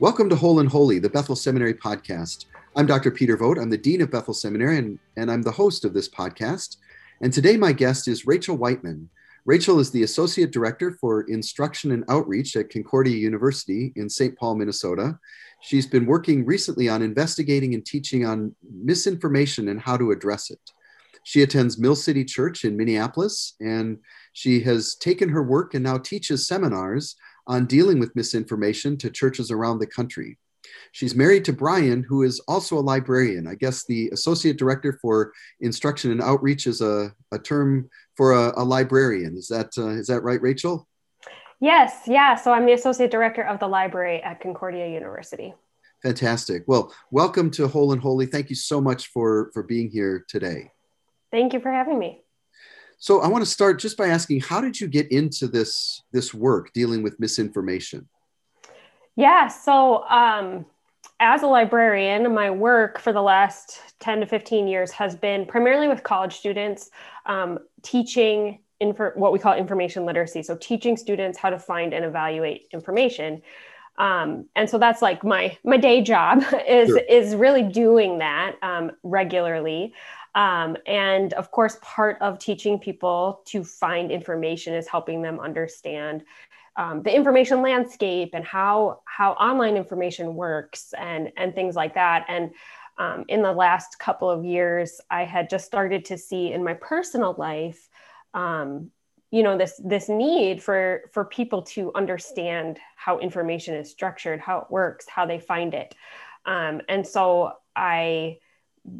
Welcome to Whole and Holy, the Bethel Seminary podcast. I'm Dr. Peter Vogt. I'm the Dean of Bethel Seminary, and, and I'm the host of this podcast. And today, my guest is Rachel Wightman. Rachel is the Associate Director for Instruction and Outreach at Concordia University in St. Paul, Minnesota. She's been working recently on investigating and teaching on misinformation and how to address it. She attends Mill City Church in Minneapolis, and she has taken her work and now teaches seminars on dealing with misinformation to churches around the country. She's married to Brian, who is also a librarian. I guess the associate director for instruction and outreach is a, a term for a, a librarian. Is that uh, is that right, Rachel? Yes, yeah. So I'm the associate director of the library at Concordia University. Fantastic. Well, welcome to Whole and Holy. Thank you so much for for being here today. Thank you for having me. So I want to start just by asking, how did you get into this this work dealing with misinformation? Yeah, so um, as a librarian, my work for the last 10 to 15 years has been primarily with college students, um, teaching infor- what we call information literacy. So, teaching students how to find and evaluate information. Um, and so that's like my my day job is sure. is really doing that um, regularly. Um, and of course, part of teaching people to find information is helping them understand um, the information landscape and how how online information works and and things like that. And um, in the last couple of years, I had just started to see in my personal life, um, you know, this this need for for people to understand how information is structured, how it works, how they find it. Um, and so I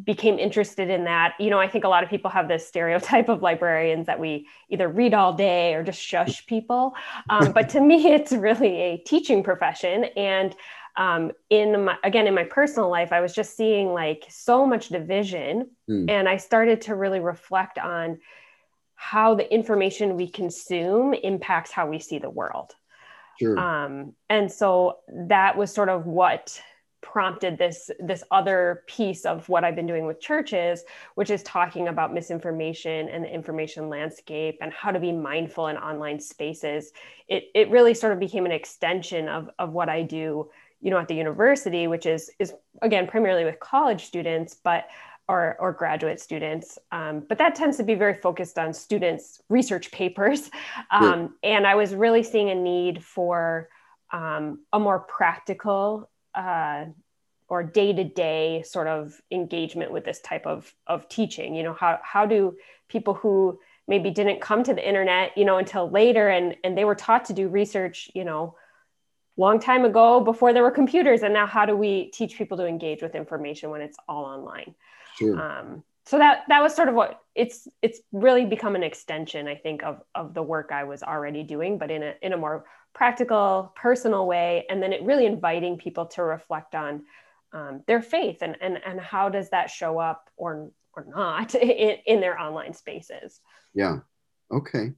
became interested in that. You know, I think a lot of people have this stereotype of librarians that we either read all day or just shush people. Um, but to me, it's really a teaching profession. And um, in my, again, in my personal life, I was just seeing like so much division. Mm. And I started to really reflect on how the information we consume impacts how we see the world. Sure. Um, and so that was sort of what prompted this this other piece of what I've been doing with churches, which is talking about misinformation and the information landscape and how to be mindful in online spaces. It it really sort of became an extension of of what I do, you know, at the university, which is is again primarily with college students, but or, or graduate students. Um, but that tends to be very focused on students' research papers. Um, And I was really seeing a need for um, a more practical uh, or day-to-day sort of engagement with this type of, of teaching you know how, how do people who maybe didn't come to the internet you know until later and, and they were taught to do research you know long time ago before there were computers and now how do we teach people to engage with information when it's all online sure. um, so that that was sort of what it's it's really become an extension i think of of the work i was already doing but in a in a more practical, personal way, and then it really inviting people to reflect on um, their faith and, and and how does that show up or or not in, in their online spaces. Yeah. Okay.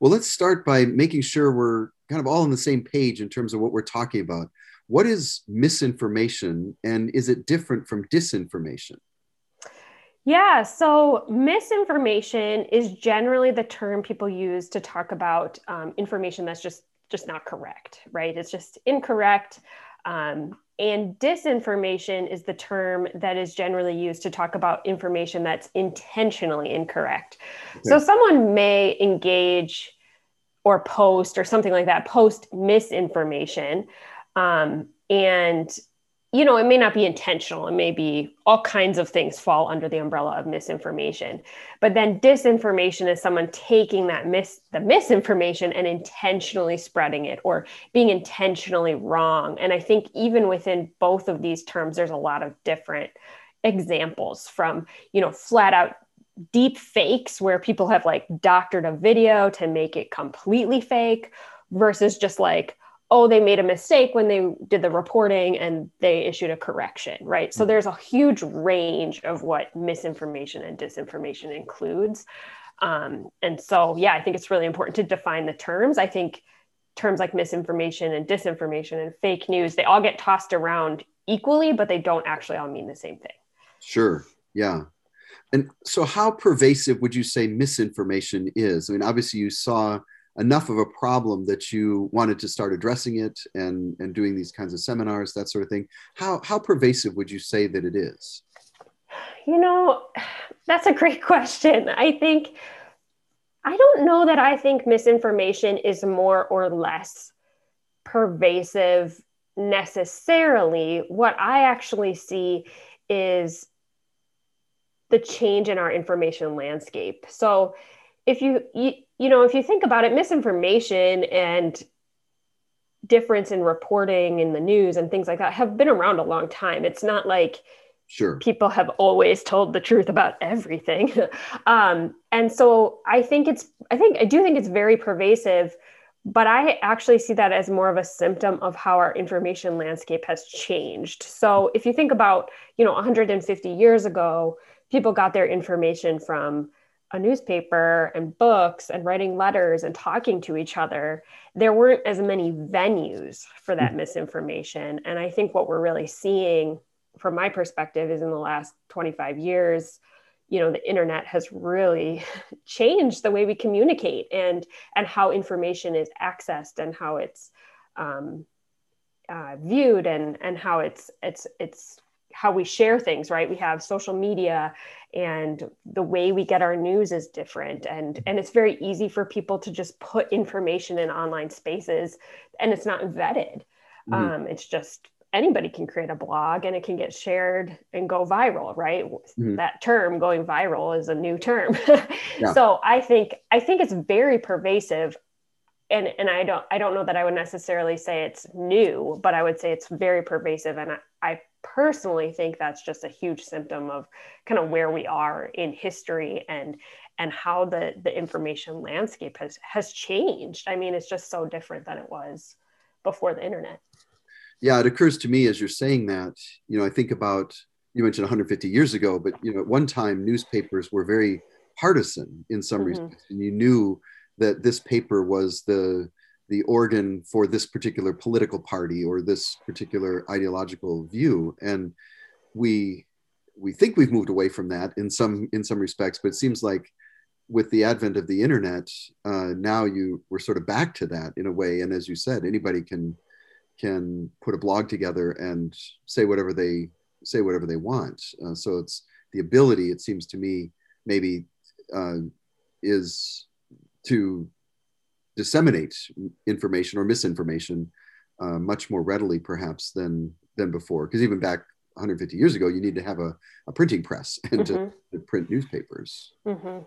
Well, let's start by making sure we're kind of all on the same page in terms of what we're talking about. What is misinformation and is it different from disinformation? Yeah, so misinformation is generally the term people use to talk about um, information that's just just not correct, right? It's just incorrect. Um, and disinformation is the term that is generally used to talk about information that's intentionally incorrect. So someone may engage or post or something like that, post misinformation. Um, and you know, it may not be intentional. It may be all kinds of things fall under the umbrella of misinformation. But then disinformation is someone taking that mis the misinformation and intentionally spreading it or being intentionally wrong. And I think even within both of these terms, there's a lot of different examples from, you know, flat out deep fakes where people have like doctored a video to make it completely fake versus just like oh, they made a mistake when they did the reporting and they issued a correction, right? So mm-hmm. there's a huge range of what misinformation and disinformation includes. Um, and so, yeah, I think it's really important to define the terms. I think terms like misinformation and disinformation and fake news, they all get tossed around equally, but they don't actually all mean the same thing. Sure. Yeah. And so, how pervasive would you say misinformation is? I mean, obviously, you saw enough of a problem that you wanted to start addressing it and and doing these kinds of seminars that sort of thing. How how pervasive would you say that it is? You know that's a great question. I think i don't know that i think misinformation is more or less pervasive necessarily. What i actually see is the change in our information landscape. So if you, you you know if you think about it misinformation and difference in reporting in the news and things like that have been around a long time. It's not like sure. people have always told the truth about everything. Um, and so i think it's i think i do think it's very pervasive but i actually see that as more of a symptom of how our information landscape has changed. So if you think about you know 150 years ago people got their information from a newspaper and books and writing letters and talking to each other, there weren't as many venues for that mm-hmm. misinformation. And I think what we're really seeing from my perspective is in the last 25 years, you know, the internet has really changed the way we communicate and and how information is accessed and how it's um, uh, viewed and and how it's it's it's how we share things right we have social media and the way we get our news is different and and it's very easy for people to just put information in online spaces and it's not vetted mm-hmm. um, it's just anybody can create a blog and it can get shared and go viral right mm-hmm. that term going viral is a new term yeah. so i think i think it's very pervasive and and i don't i don't know that i would necessarily say it's new but i would say it's very pervasive and i, I personally think that's just a huge symptom of kind of where we are in history and and how the the information landscape has has changed. I mean, it's just so different than it was before the internet. Yeah, it occurs to me as you're saying that, you know, I think about you mentioned 150 years ago, but you know, at one time newspapers were very partisan in some mm-hmm. respects, and you knew that this paper was the the organ for this particular political party or this particular ideological view. And we we think we've moved away from that in some in some respects but it seems like with the advent of the internet uh, now you we're sort of back to that in a way. And as you said anybody can can put a blog together and say whatever they say whatever they want. Uh, so it's the ability it seems to me maybe uh, is to disseminate information or misinformation uh, much more readily, perhaps, than than before. Because even back 150 years ago, you need to have a, a printing press and mm-hmm. to, to, print newspapers. Mm-hmm.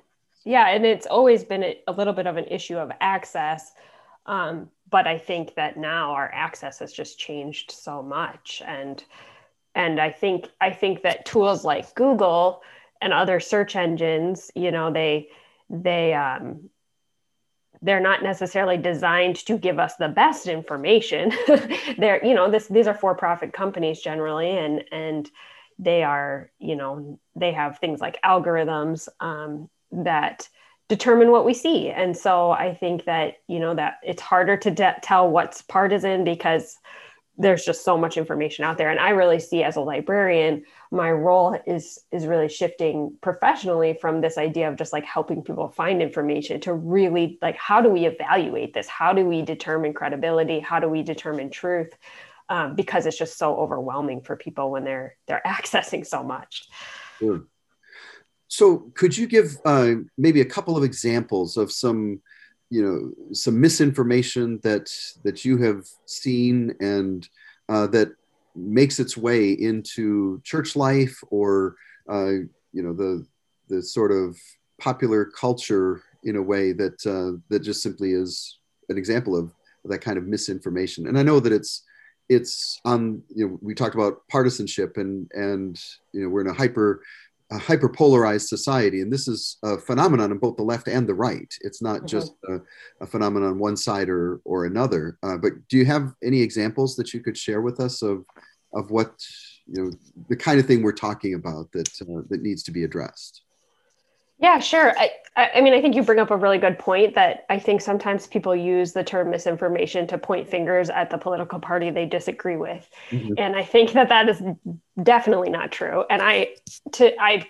Yeah, and it's always been a, a, little bit of an issue of access. Um, but I think that now our access has just changed so much, and and I think I think that tools like Google and other search engines, you know, they they um, they're not necessarily designed to give us the best information. They're you know this these are for profit companies generally and and they are you know they have things like algorithms um, that determine what we see. And so i think that you know that it's harder to de- tell what's partisan because there's just so much information out there. And i really see as a librarian my role is is really shifting professionally from this idea of just like helping people find information to really like how do we evaluate this? How do we determine credibility? How do we determine truth? Um, because it's just so overwhelming for people when they're they're accessing so much. Sure. so could you give uh, maybe a couple of examples of some you know some misinformation that that you have seen and uh, that makes its way into church life or uh, you know the the sort of popular culture in a way that uh, that just simply is an example of that kind of misinformation. And i know that it's it's on you know we talked about partisanship and and you know we're in a hyper a hyperpolarized society, and this is a phenomenon in both the left and the right. It's not mm-hmm. just a, a, phenomenon on one side or or another. Uh, but do you have any examples that you could share with us of of what you know the kind of thing we're talking about that uh, that needs to be addressed? Yeah, sure. I, I mean, I think you bring up a really good point that I think sometimes people use the term misinformation to point fingers at the political party they disagree with, mm-hmm. and I think that that is definitely not true. And I, to I,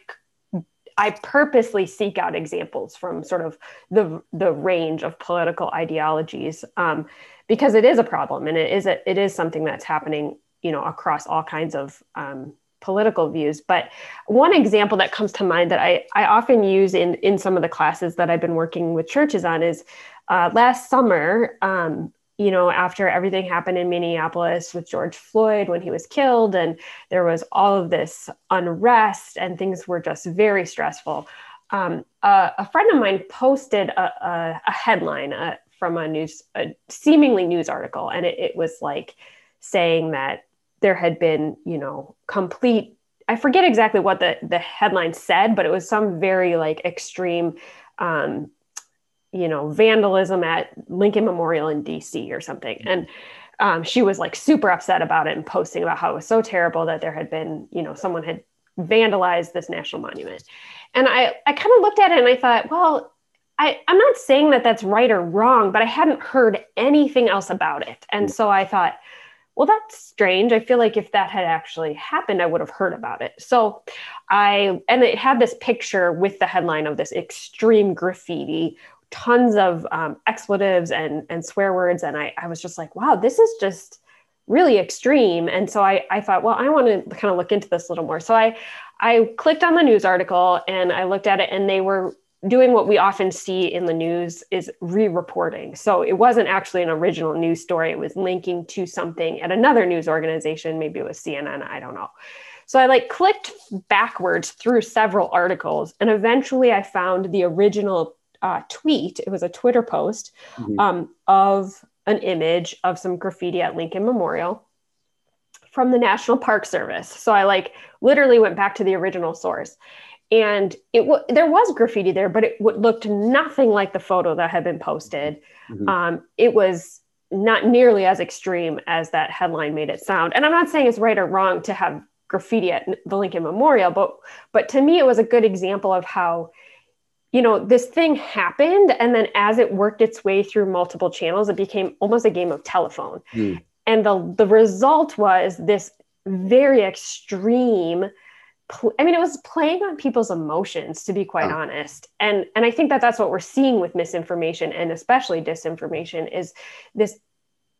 I purposely seek out examples from sort of the the range of political ideologies um, because it is a problem and it is a, it is something that's happening you know across all kinds of um, political views. But one example that comes to mind that I, I often use in, in some of the classes that I've been working with churches on is uh, last summer, um, you know, after everything happened in Minneapolis with George Floyd when he was killed, and there was all of this unrest and things were just very stressful. Um, uh, a friend of mine posted a, a, a headline uh, from a news, a seemingly news article, and it, it was like saying that there had been, you know, complete I forget exactly what the the headline said, but it was some very like extreme um, you know, vandalism at Lincoln Memorial in DC or something. And um, she was like super upset about it and posting about how it was so terrible that there had been, you know, someone had vandalized this national monument. And I, I kind of looked at it and I thought, well, I, I'm not saying that that's right or wrong, but I hadn't heard anything else about it. And so I thought, well, that's strange. I feel like if that had actually happened, I would have heard about it. So I, and it had this picture with the headline of this extreme graffiti, tons of um, expletives and, and swear words. And I, I was just like, wow, this is just really extreme. And so I, I thought, well, I want to kind of look into this a little more. So I, I clicked on the news article and I looked at it and they were doing what we often see in the news is re-reporting. So it wasn't actually an original news story. It was linking to something at another news organization. Maybe it was CNN. I don't know. So I like clicked backwards through several articles, and eventually I found the original uh, tweet. It was a Twitter post mm-hmm. um, of an image of some graffiti at Lincoln Memorial from the National Park Service. So I like literally went back to the original source and it w- there was graffiti there, but it w- looked nothing like the photo that had been posted. Mm-hmm. Um, it was not nearly as extreme as that headline made it sound. And I'm not saying it's right or wrong to have graffiti at the Lincoln Memorial, but but to me, it was a good example of how you know this thing happened, and then as it worked its way through multiple channels, it became almost a game of telephone. Mm. And the the result was this very extreme I mean, it was playing on people's emotions, to be quite oh. honest. And and I think that that's what we're seeing with misinformation and especially disinformation is this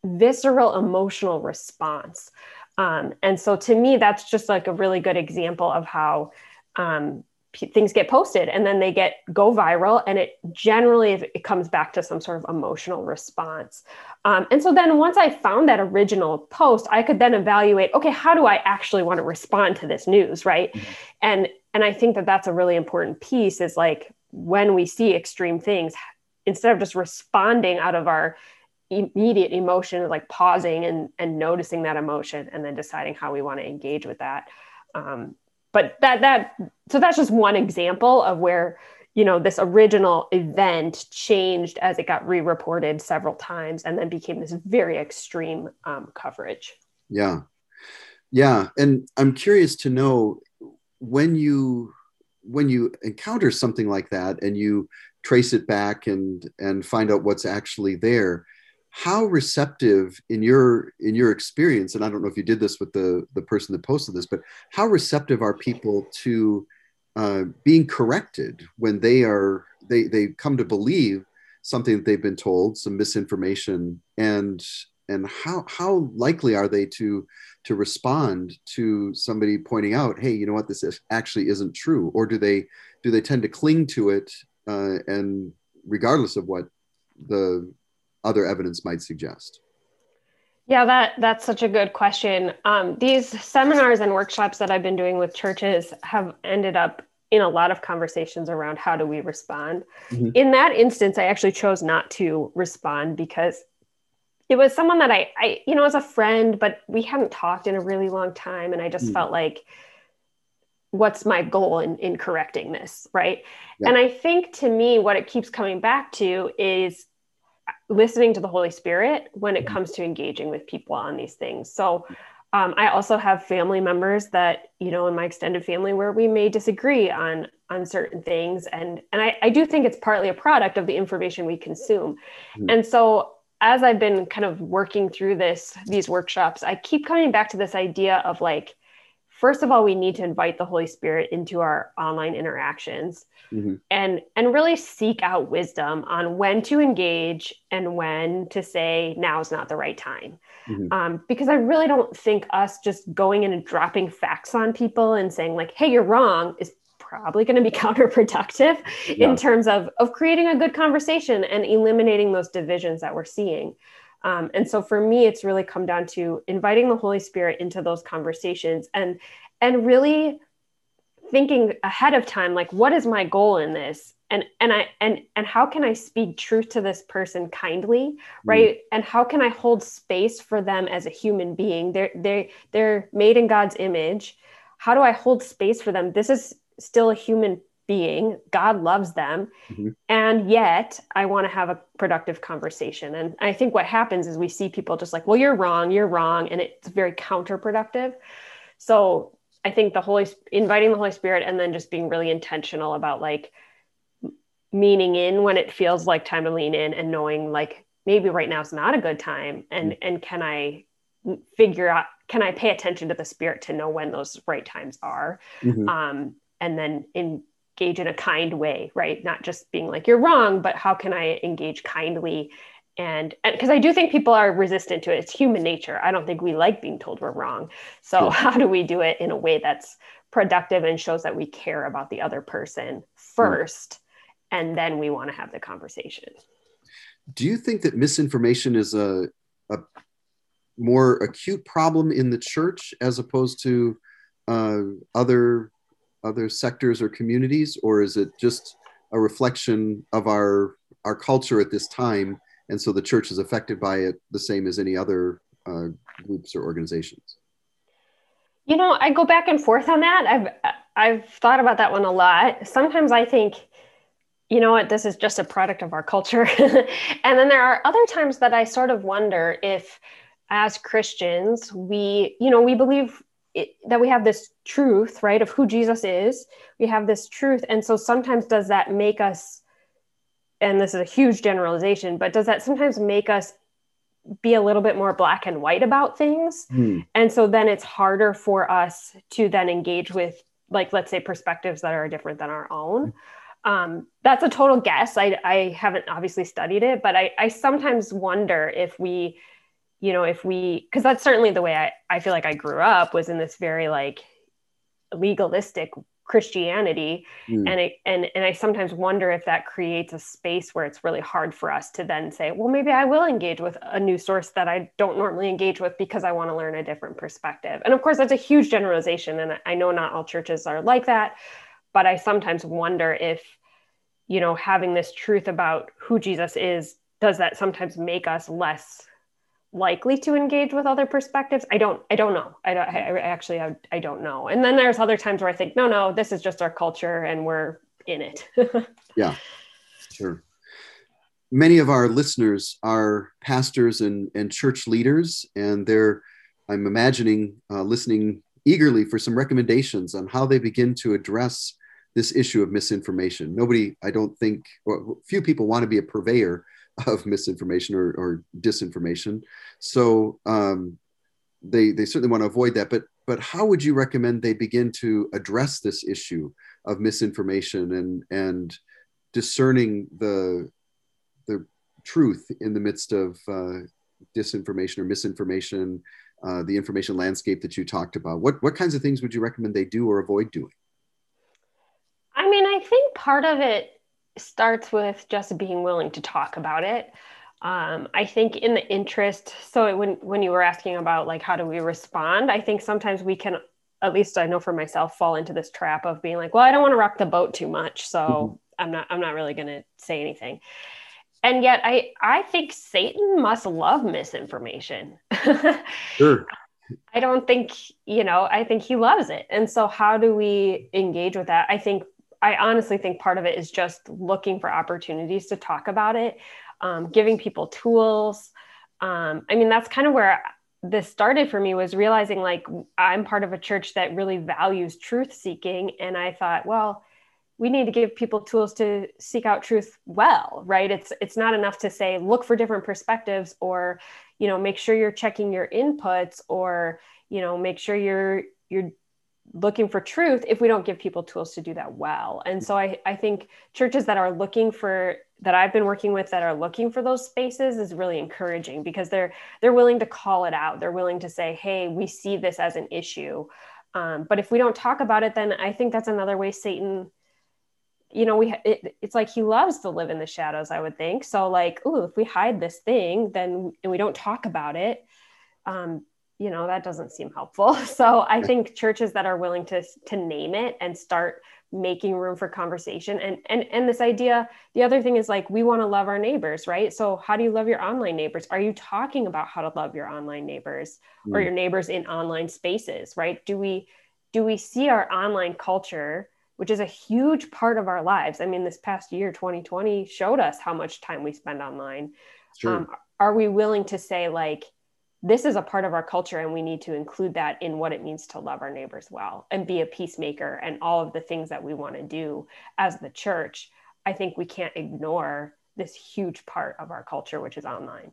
visceral emotional response. Um, and so, to me, that's just like a really good example of how um, things get posted and then they get go viral and it generally it comes back to some sort of emotional response um, and so then once i found that original post i could then evaluate okay how do i actually want to respond to this news right mm-hmm. and and i think that that's a really important piece is like when we see extreme things instead of just responding out of our immediate emotion like pausing and and noticing that emotion and then deciding how we want to engage with that um, but that that so that's just one example of where you know this original event changed as it got re-reported several times and then became this very extreme um, coverage. Yeah. Yeah. And i'm curious to know when you when you encounter something like that and you trace it back and and find out what's actually there how receptive in your in your experience and i don't know if you did this with the the person that posted this but how receptive are people to uh, being corrected when they are they they come to believe something that they've been told some misinformation and and how how likely are they to to respond to somebody pointing out hey you know what? This is, actually isn't true or do they do they tend to cling to it uh, and regardless of what the other evidence might suggest? Yeah, that that's such a good question. Um, these seminars and workshops that I've been doing with churches have ended up in a lot of conversations around how do we respond. Mm-hmm. In that instance, I actually chose not to respond because it was someone that I, I, you know, as a friend, but we hadn't talked in a really long time, and I just mm-hmm. felt like, what's my goal in in correcting this, right? Yeah. And I think to me, what it keeps coming back to is listening to the Holy Spirit when it mm-hmm. comes to engaging with people on these things. So um, I also have family members that, you know, in my extended family where we may disagree on on certain things. And and I, I do think it's partly a product of the information we consume. Mm-hmm. And so as I've been kind of working through this, these workshops, I keep coming back to this idea of like first of all we need to invite the holy spirit into our online interactions mm-hmm. and and really seek out wisdom on when to engage and when to say now is not the right time mm-hmm. um, because i really don't think us just going in and dropping facts on people and saying like hey you're wrong is probably going to be counterproductive yeah. in terms of of creating a good conversation and eliminating those divisions that we're seeing um, and so for me, it's really come down to inviting the Holy Spirit into those conversations and and really thinking ahead of time, like what is my goal in this? And and I and and how can I speak truth to this person kindly, right? Mm. And how can I hold space for them as a human being? They're they they're made in God's image. How do I hold space for them? This is still a human being. God loves them. Mm-hmm. And yet I want to have a productive conversation. And I think what happens is we see people just like, well, you're wrong, you're wrong. And it's very counterproductive. So I think the Holy, inviting the Holy Spirit and then just being really intentional about like meaning in when it feels like time to lean in and knowing like maybe right now is not a good time. And, mm-hmm. and can I figure out, can I pay attention to the spirit to know when those right times are? Mm-hmm. Um, and then in engage in a kind way, right? Not just being like, you're wrong, but how can I engage kindly? And because I do think people are resistant to it. It's human nature. I don't think we like being told we're wrong. So, yeah. how do we do it in a way that's productive and shows that we care about the other person first? And then we want to have the conversation. Do you think that misinformation is a, a more acute problem in the church as opposed to uh, other other sectors or communities, or is it just a reflection of our our culture at this time, and so the church is affected by it the same as any other uh, groups or organizations? You know, I go back and forth on that. I've I've thought about that one a lot. Sometimes I think, you know what, this is just a product of our culture, and then there are other times that I sort of wonder if, as Christians, we you know we believe it, that we have this truth, right, of who Jesus is. We have this truth. And so sometimes does that make us, and this is a huge generalization, but does that sometimes make us be a little bit more black and white about things? Mm. And so then it's harder for us to then engage with, like, let's say, perspectives that are different than our own. Um, that's a total guess. I, I haven't obviously studied it, but I, I sometimes wonder if we, you know, if we, because that's certainly the way I, I feel like I grew up was in this very like legalistic Christianity. Mm. And it, and, and I sometimes wonder if that creates a space where it's really hard for us to then say, well, maybe I will engage with a new source that I don't normally engage with because I want to learn a different perspective. And of course, that's a huge generalization. And I know not all churches are like that, but I sometimes wonder if, you know, having this truth about who Jesus is, does that sometimes make us less likely to engage with other perspectives? I don't i don't know. I, don't, I actually I, I don't know. And then there's other times where i think no no this is just our culture and we're in it. Yeah sure. Many of our listeners are pastors and, and church leaders and they're i'm imagining uh, listening eagerly for some recommendations on how they begin to address this issue of misinformation. Nobody i don't think well, few people want to be a purveyor of misinformation or, or disinformation. So um, they they certainly want to avoid that. But but how would you recommend they begin to address this issue of misinformation and and discerning the the truth in the midst of uh, disinformation or misinformation, uh, the information landscape that you talked about? What what kinds of things would you recommend they do or avoid doing? I mean, I think part of it starts with just being willing to talk about it. Um, I think in the interest, so when when you were asking about like how do we respond, I think sometimes we can, at least I know for myself, fall into this trap of being like, well, I don't want to rock the boat too much, so mm-hmm. I'm not I'm not really going to say anything. And yet, I I think Satan must love misinformation. sure. I don't think you know. I think he loves it, and so how do we engage with that? I think I honestly think part of it is just looking for opportunities to talk about it, um, giving people tools. Um, I mean, that's kind of where this started for me was realizing like I'm part of a church that really values truth seeking. And I thought, well, we need to give people tools to seek out truth well, right? It's it's not enough to say look for different perspectives or, you know, make sure you're checking your inputs or, you know, make sure you're you're looking for truth if we don't give people tools to do that well. And so I, I think churches that are looking for that I've been working with that are looking for those spaces is really encouraging because they're they're willing to call it out. They're willing to say, "Hey, we see this as an issue." Um, but if we don't talk about it, then I think that's another way Satan. You know, we it, it's like he loves to live in the shadows. I would think so. Like, oh, if we hide this thing, then and we don't talk about it, um, you know that doesn't seem helpful. So i think churches that are willing to to name it and start making room for conversation and and and this idea the other thing is like we want to love our neighbors right? So how do you love your online neighbors? Are you talking about how to love your online neighbors mm. or your neighbors in online spaces right? Do we do we see our online culture which is a huge part of our lives? I mean this past year 2020 showed us how much time we spend online. Um, are we willing to say like this is a part of our culture and we need to include that in what it means to love our neighbors well and be a peacemaker and all of the things that we want to do as the church i think we can't ignore this huge part of our culture which is online.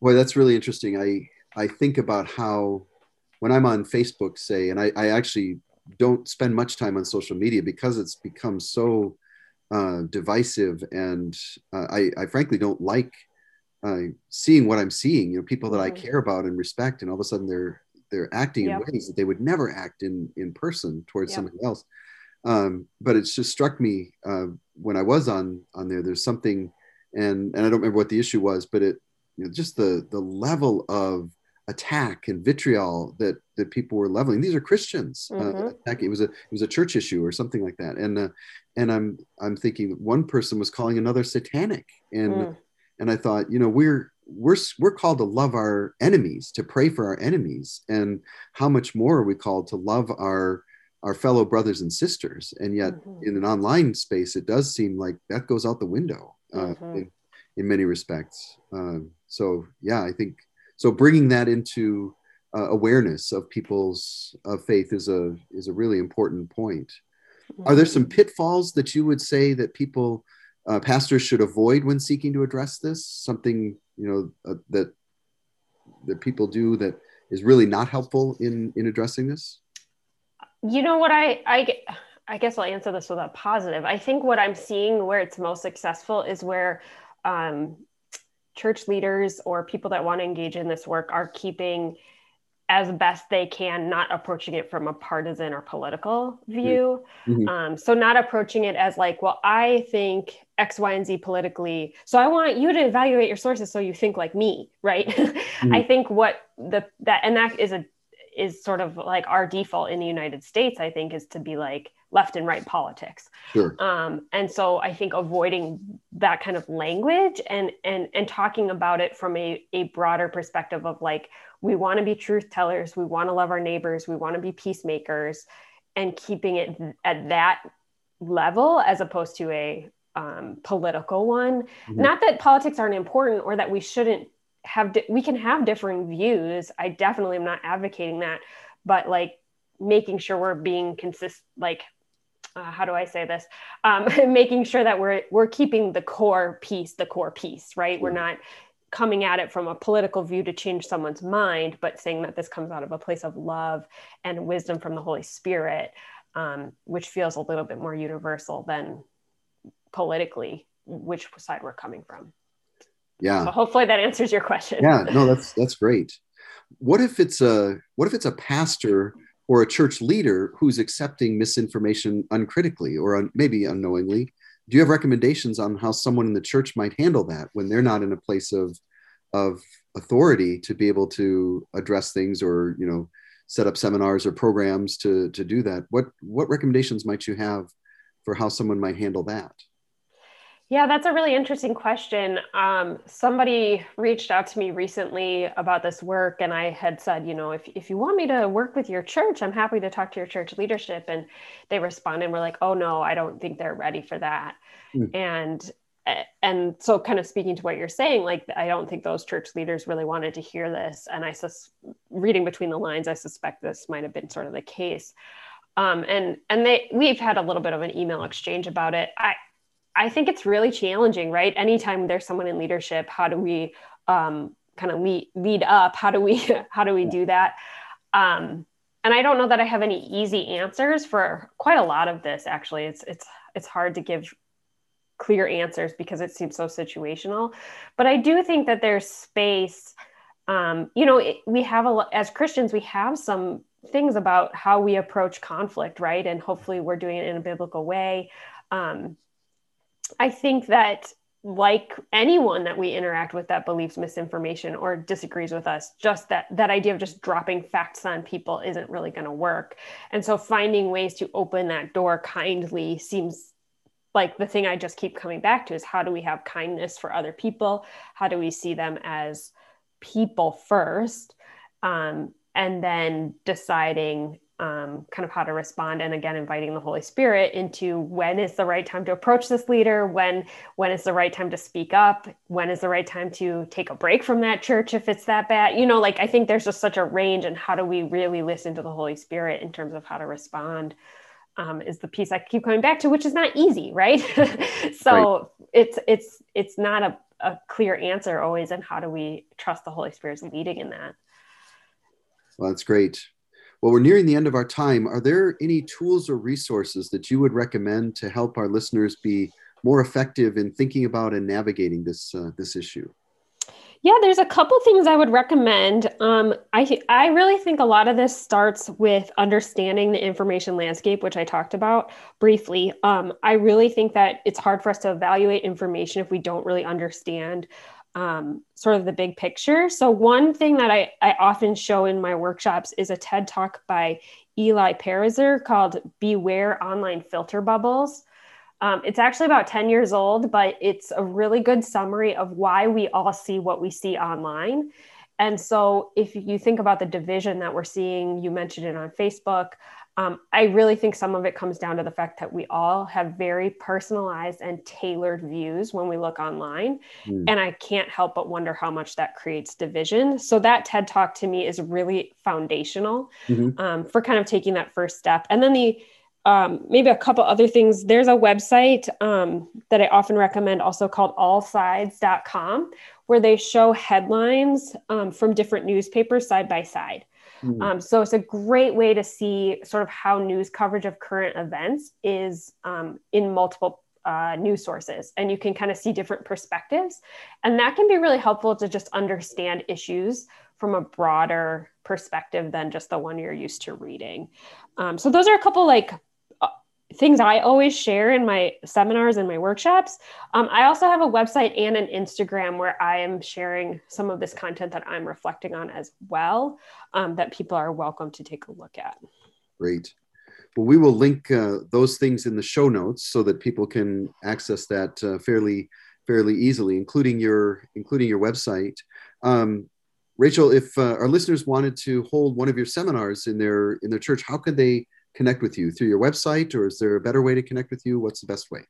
Boy that's really interesting. I i think about how when i'm on facebook say and i, I actually don't spend much time on social media because it's become so uh, divisive and uh, I, I frankly don't like uh, seeing what I'm seeing, you know, people that mm-hmm. I care about and respect, and all of a sudden they're they're acting yep. in ways that they would never act in in person towards yep. somebody else. Um, but it's just struck me uh, when I was on on there. There's something, and and I don't remember what the issue was, but it you know, just the the level of attack and vitriol that that people were leveling. These are Christians. Uh, mm-hmm. Uh, it was a it was a church issue or something like that. And uh, and I'm I'm thinking one person was calling another satanic, and mm and I thought, you know, we're we're we're called to love our enemies, to pray for our enemies, and how much more are we called to love our our fellow brothers and sisters? And yet, mm-hmm. in an online space, it does seem like that goes out the window uh, mm-hmm. in, in many respects. Um, so, yeah, I think so. Bringing that into uh, awareness of people's uh, faith is a is a really important point. Mm-hmm. Are there some pitfalls that you would say that people uh, pastors should avoid when seeking to address this? Something you know uh, that that people do that is really not helpful in in addressing this. You know what I I I guess I'll answer this with a positive. I think what I'm seeing where it's most successful is where um, church leaders or people that want to engage in this work are keeping as best they can, not approaching it from a partisan or political view. Mm-hmm. Um, so, not approaching it as like, well, I think X, Y, and Z politically. So, I want you to evaluate your sources so you think like me, right? Mm-hmm. I think what the that and that is a is sort of like our default in the United States. I think is to be like left and right politics. Sure. Um, and so, I think avoiding that kind of language and and and talking about it from a a broader perspective of like we want to be truth tellers we want to love our neighbors we want to be peacemakers and keeping it at that level as opposed to a um, political one mm-hmm. not that politics aren't important or that we shouldn't have di- we can have differing views i definitely am not advocating that but like making sure we're being consistent like uh, how do I say this? Um, making sure that we're we're keeping the core piece, the core piece, right? We're not coming at it from a political view to change someone's mind, but saying that this comes out of a place of love and wisdom from the Holy Spirit, um, which feels a little bit more universal than politically which side we're coming from. Yeah. So hopefully that answers your question. Yeah. No, that's that's great. What if it's a what if it's a pastor or a church leader who's accepting misinformation uncritically or un, maybe unknowingly? Do you have recommendations on how someone in the church might handle that when they're not in a place of of authority to be able to address things or you know set up seminars or programs to to do that? What what recommendations might you have for how someone might handle that yeah, that's a really interesting question. Um, somebody reached out to me recently about this work, and I had said, you know, if, if you want me to work with your church, I'm happy to talk to your church leadership. And they responded and were like, oh, no, I don't think they're ready for that. Mm. And and so kind of speaking to what you're saying like i don't think those church leaders really wanted to hear this and i sus reading between the lines i suspect this might have been sort of the case um, and and they we've had a little bit of an email exchange about it i I think it's really challenging, right? Anytime there's someone in leadership, how do we um, kind of lead, lead up? How do we how do we do that? Um, and I don't know that I have any easy answers for quite a lot of this. Actually, it's it's it's hard to give clear answers because it seems so situational. But I do think that there's space. Um, you know, it, we have a as Christians, we have some things about how we approach conflict, right? And hopefully, we're doing it in a biblical way. Um, I think that like anyone that we interact with that believes misinformation or disagrees with us just that that idea of just dropping facts on people isn't really going to work. And so finding ways to open that door kindly seems like the thing i just keep coming back to is how do we have kindness for other people? How do we see them as people first? Um, and then deciding um, kind of how to respond and again inviting the holy spirit into when is the right time to approach this leader when when is the right time to speak up when is the right time to take a break from that church if it's that bad. You know like i think there's just such a range and how do we really listen to the holy spirit in terms of how to respond um, is the piece i keep coming back to which is not easy right? So right. it's it's it's not a, a clear answer always and how do we trust the holy spirit's leading in that. Well that's great well, we're nearing the end of our time. Are there any tools or resources that you would recommend to help our listeners be more effective in thinking about and navigating this uh, this issue? Yeah, there's a couple things I would recommend. Um, I I really think a lot of this starts with understanding the information landscape, which I talked about briefly. Um, I really think that it's hard for us to evaluate information if we don't really understand um, sort of the big picture. So, one thing that I, I often show in my workshops is a TED talk by Eli Pariser called Beware Online Filter Bubbles. Um, it's actually about 10 years old, but it's a really good summary of why we all see what we see online. And so, if you think about the division that we're seeing, you mentioned it on Facebook. Um, I really think some of it comes down to the fact that we all have very personalized and tailored views when we look online. Mm. And I can't help but wonder how much that creates division. So, that TED talk to me is really foundational mm-hmm. um, for kind of taking that first step. And then the um, maybe a couple other things. There's a website um, that I often recommend, also called allsides.com, where they show headlines um, from different newspapers side by side. Mm-hmm. Um, so it's a great way to see sort of how news coverage of current events is um, in multiple uh, news sources, and you can kind of see different perspectives, and that can be really helpful to just understand issues from a broader perspective than just the one you're used to reading. Um, so those are a couple like things I always share in my seminars and my workshops. Um, I also have a website and an Instagram where I am sharing some of this content that I'm reflecting on as well, um, that people are welcome to take a look at. Great. Well, we will link uh, those things in the show notes so that people can access that uh, fairly fairly easily, including your including your website. Um, Rachel, if uh, our listeners wanted to hold one of your seminars in their in their church, how could they connect with you through your website or is there a better way to connect with you? What's the best way?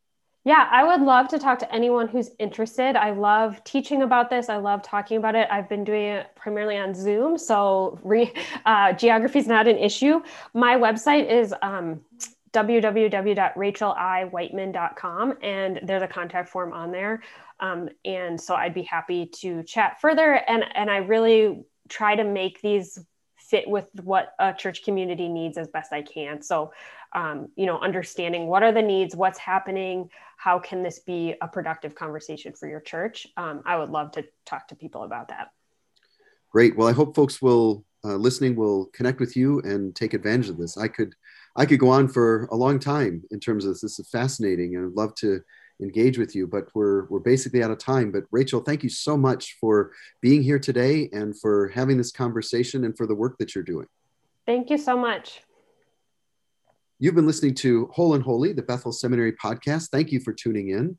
Yeah i would love to talk to anyone who's interested. I love teaching about this. I love talking about it. I've been doing it primarily on zoom so re, uh, geography is not an issue. My website is um, www.racheliwightman.com and there's a contact form on there. Um, and so i'd be happy to chat further and and i really try to make these fit with what a church community needs as best I can. So, um, you know, understanding what are the needs, what's happening, how can this be a productive conversation for your church? Um, I would love to talk to people about that. Great. Well, I hope folks will uh, listening will connect with you and take advantage of this. I could, I could go on for a long time in terms of this. This is fascinating, and I'd love to engage with you, but we're we're basically out of time. But Rachel, thank you so much for being here today and for having this conversation and for the work that you're doing. Thank you so much. You've been listening to Whole and Holy, the Bethel Seminary podcast. Thank you for tuning in.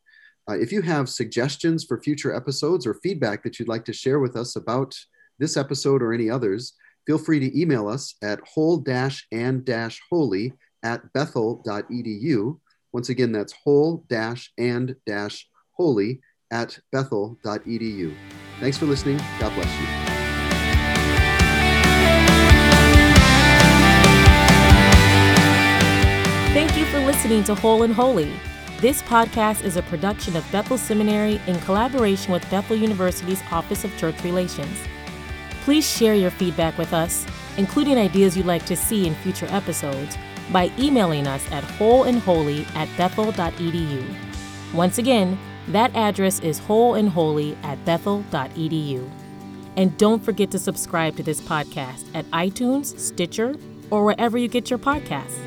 Uh, if you have suggestions for future episodes or feedback that you'd like to share with us about this episode or any others, feel free to email us at whole-and-holy at bethel.edu once again, that's whole dash and dash holy at bethel.edu. Thanks for listening. God bless you. Thank you for listening to Whole and Holy. This podcast is a production of Bethel Seminary in collaboration with Bethel University's Office of Church Relations. Please share your feedback with us including ideas you'd like to see in future episodes, by emailing us at wholeandholy at bethel.edu. Once again, that address is wholeandholy at bethel.edu. And don't forget to subscribe to this podcast at iTunes, Stitcher, or wherever you get your podcasts.